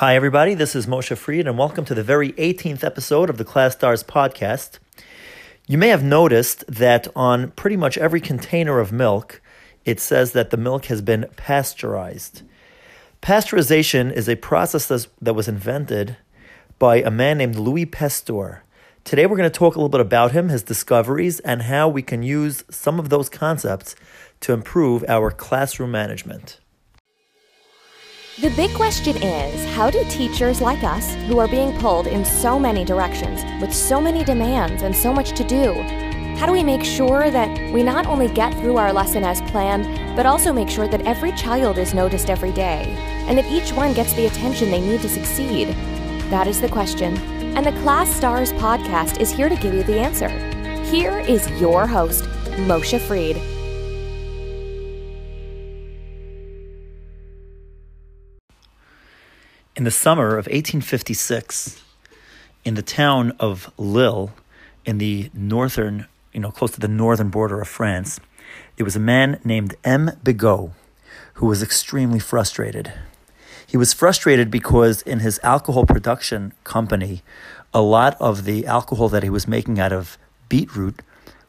Hi, everybody. This is Moshe Fried, and welcome to the very 18th episode of the ClasStars podcast. You may have noticed that on pretty much every container of milk, it says that the milk has been pasteurized. Pasteurization is a process that was invented by a man named Louis Pasteur. Today, we're going to talk a little bit about him, his discoveries, and how we can use some of those concepts to improve our classroom management. The big question is how do teachers like us, who are being pulled in so many directions, with so many demands and so much to do, how do we make sure that we not only get through our lesson as planned, but also make sure that every child is noticed every day, and that each one gets the attention they need to succeed? That is the question, and the ClasStars podcast is here to give you the answer. Here is your host, Moshe Fried. In the summer of 1856, in the town of Lille, in the northern, you know, close to the northern border of France, there was a man named M. Bigot who was extremely frustrated. He was frustrated because in his alcohol production company, a lot of the alcohol that he was making out of beetroot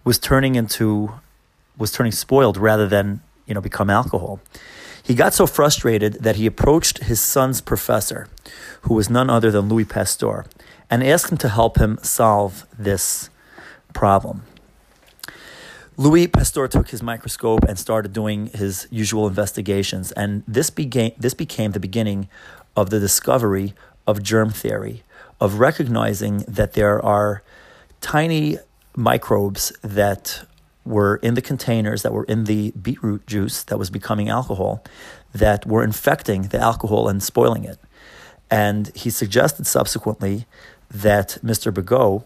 was turning into was turning spoiled rather than, you know, become alcohol. He got so frustrated that he approached his son's professor, who was none other than Louis Pasteur, and asked him to help him solve this problem. Louis Pasteur took his microscope and started doing his usual investigations, and this became, this became the beginning of the discovery of germ theory, of recognizing that there are tiny microbes that were in the containers that were in the beetroot juice that was becoming alcohol that were infecting the alcohol and spoiling it. And he suggested subsequently that Mr. Bigot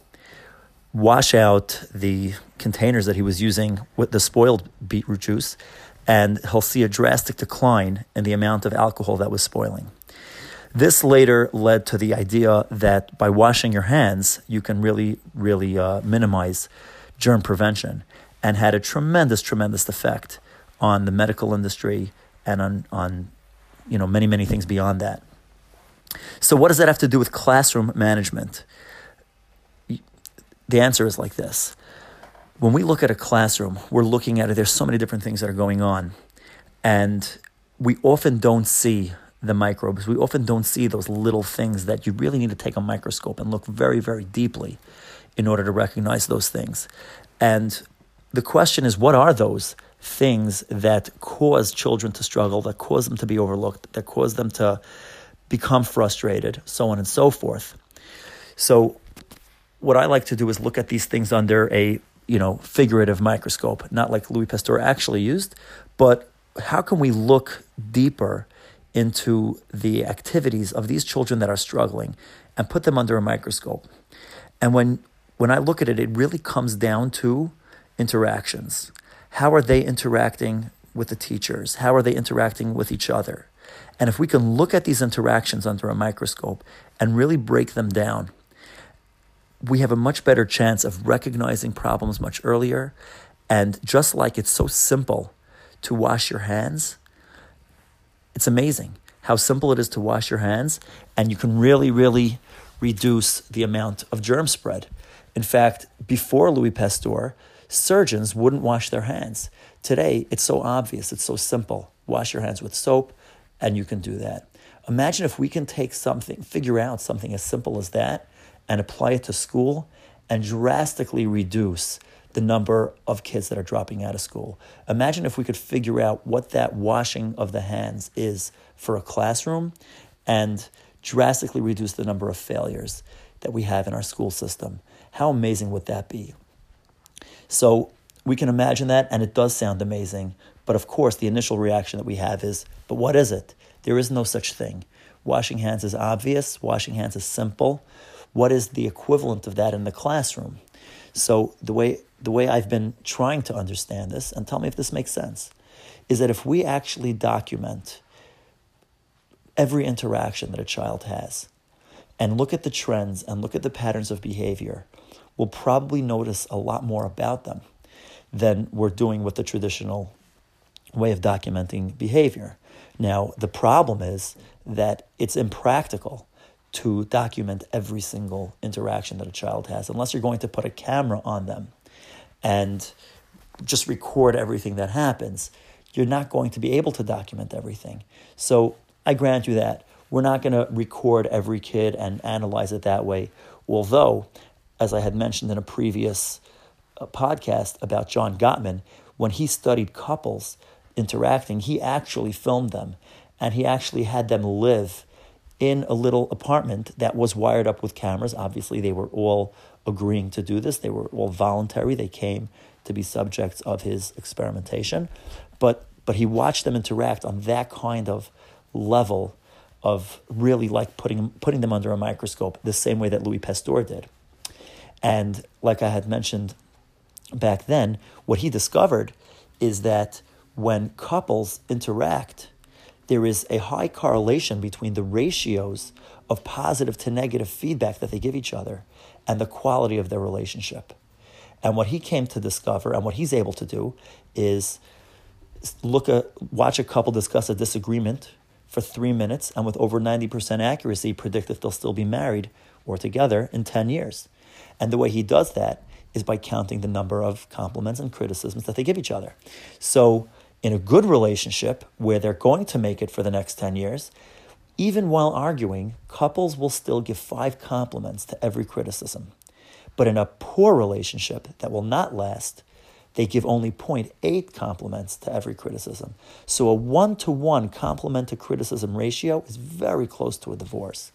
wash out the containers that he was using with the spoiled beetroot juice, and he'll see a drastic decline in the amount of alcohol that was spoiling. This later led to the idea that by washing your hands, you can really, really uh, minimize germ prevention and had a tremendous, tremendous effect on the medical industry and on, on you know, many, many things beyond that. So, what does that have to do with classroom management? The answer is like this. When we look at a classroom, we're looking at it, there's so many different things that are going on. And we often don't see the microbes. We often don't see those little things that you really need to take a microscope and look very, very deeply in order to recognize those things. And the question is what are those things that cause children to struggle, that cause them to be overlooked, that cause them to become frustrated, so on and so forth. So, what I like to do is look at these things under a you know figurative microscope, not like Louis Pasteur actually used, but how can we look deeper into the activities of these children that are struggling and put them under a microscope? And when when I look at it, it really comes down to interactions. How are they interacting with the teachers? How are they interacting with each other? And if we can look at these interactions under a microscope and really break them down, we have a much better chance of recognizing problems much earlier. And just like it's so simple to wash your hands, it's amazing how simple it is to wash your hands, and you can really, really reduce the amount of germ spread. In fact, before Louis Pasteur, surgeons wouldn't wash their hands. Today, it's so obvious, it's so simple. Wash your hands with soap, and you can do that. Imagine if we can take something, figure out something as simple as that, and apply it to school and drastically reduce the number of kids that are dropping out of school. Imagine if we could figure out what that washing of the hands is for a classroom and drastically reduce the number of failures that we have in our school system. How amazing would that be? So we can imagine that, and it does sound amazing. But of course, the initial reaction that we have is, but what is it? There is no such thing. Washing hands is obvious, washing hands is simple. What is the equivalent of that in the classroom? So the way the way I've been trying to understand this, and tell me if this makes sense, is that if we actually document every interaction that a child has and look at the trends and look at the patterns of behavior, we'll probably notice a lot more about them than we're doing with the traditional way of documenting behavior. Now, the problem is that it's impractical to document every single interaction that a child has unless you're going to put a camera on them and just record everything that happens. You're not going to be able to document everything. So I grant you that. We're not going to record every kid and analyze it that way. Although, as I had mentioned in a previous uh, podcast about John Gottman, when he studied couples interacting, he actually filmed them and he actually had them live in a little apartment that was wired up with cameras. Obviously, they were all agreeing to do this, they were all voluntary. They came to be subjects of his experimentation. But, but he watched them interact on that kind of level of really like putting, putting them under a microscope, the same way that Louis Pasteur did. And like I had mentioned back then, what he discovered is that when couples interact, there is a high correlation between the ratios of positive to negative feedback that they give each other and the quality of their relationship. And what he came to discover and what he's able to do is look at watch a couple discuss a disagreement for 3 minutes and with over 90% accuracy predict if they'll still be married or together in 10 years. And the way he does that is by counting the number of compliments and criticisms that they give each other. So in a good relationship where they're going to make it for the next 10 years, even while arguing, couples will still give five compliments to every criticism. But in a poor relationship that will not last, they give only 0.8 compliments to every criticism. So a one to one compliment to criticism ratio is very close to a divorce.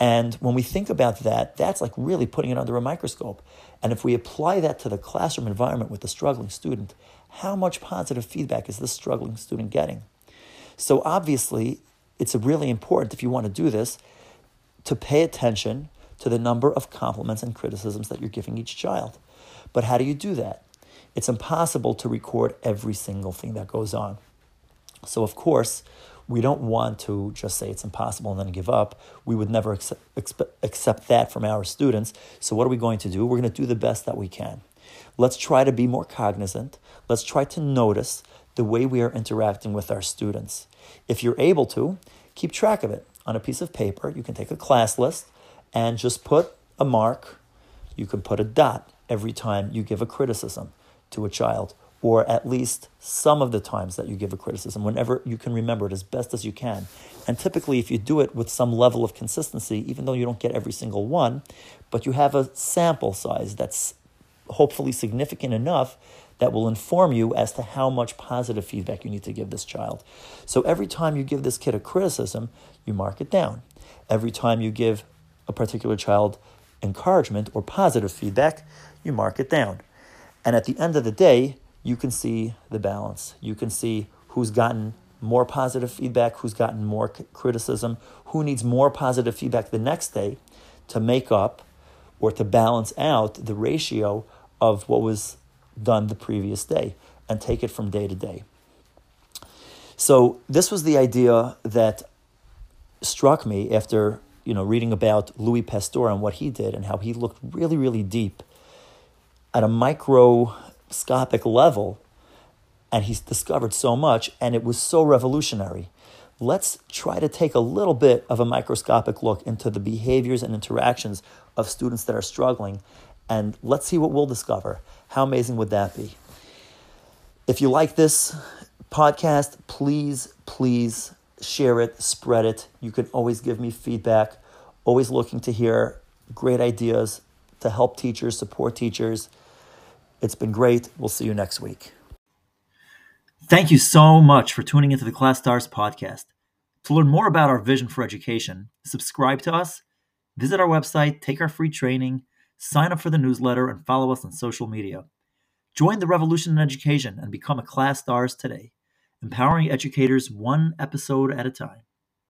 And when we think about that, that's like really putting it under a microscope. And if we apply that to the classroom environment with the struggling student, how much positive feedback is this struggling student getting? So obviously, it's really important if you want to do this to pay attention to the number of compliments and criticisms that you're giving each child. But how do you do that? It's impossible to record every single thing that goes on. So, of course, we don't want to just say it's impossible and then give up. We would never accept, accept that from our students. So, what are we going to do? We're going to do the best that we can. Let's try to be more cognizant. Let's try to notice the way we are interacting with our students. If you're able to, keep track of it on a piece of paper. You can take a class list and just put a mark. You can put a dot every time you give a criticism to a child or at least some of the times that you give a criticism, whenever you can remember it as best as you can. And typically, if you do it with some level of consistency, even though you don't get every single one, but you have a sample size that's hopefully significant enough that will inform you as to how much positive feedback you need to give this child. So every time you give this kid a criticism, you mark it down. Every time you give a particular child encouragement or positive feedback, you mark it down. And at the end of the day, you can see the balance. You can see who's gotten more positive feedback, who's gotten more criticism, who needs more positive feedback the next day to make up or to balance out the ratio of what was done the previous day and take it from day to day. So this was the idea that struck me after you know reading about Louis Pasteur and what he did and how he looked really really deep at a micro microscopic level, and he's discovered so much, and it was so revolutionary. Let's try to take a little bit of a microscopic look into the behaviors and interactions of students that are struggling, and let's see what we'll discover. How amazing would that be? If you like this podcast, please, please share it, spread it. You can always give me feedback. Always looking to hear great ideas to help teachers, support teachers. It's been great. We'll see you next week. Thank you so much for tuning into the ClasStars podcast. To learn more about our vision for education, subscribe to us, visit our website, take our free training, sign up for the newsletter, and follow us on social media. Join the revolution in education and become a ClasStars today, empowering educators one episode at a time.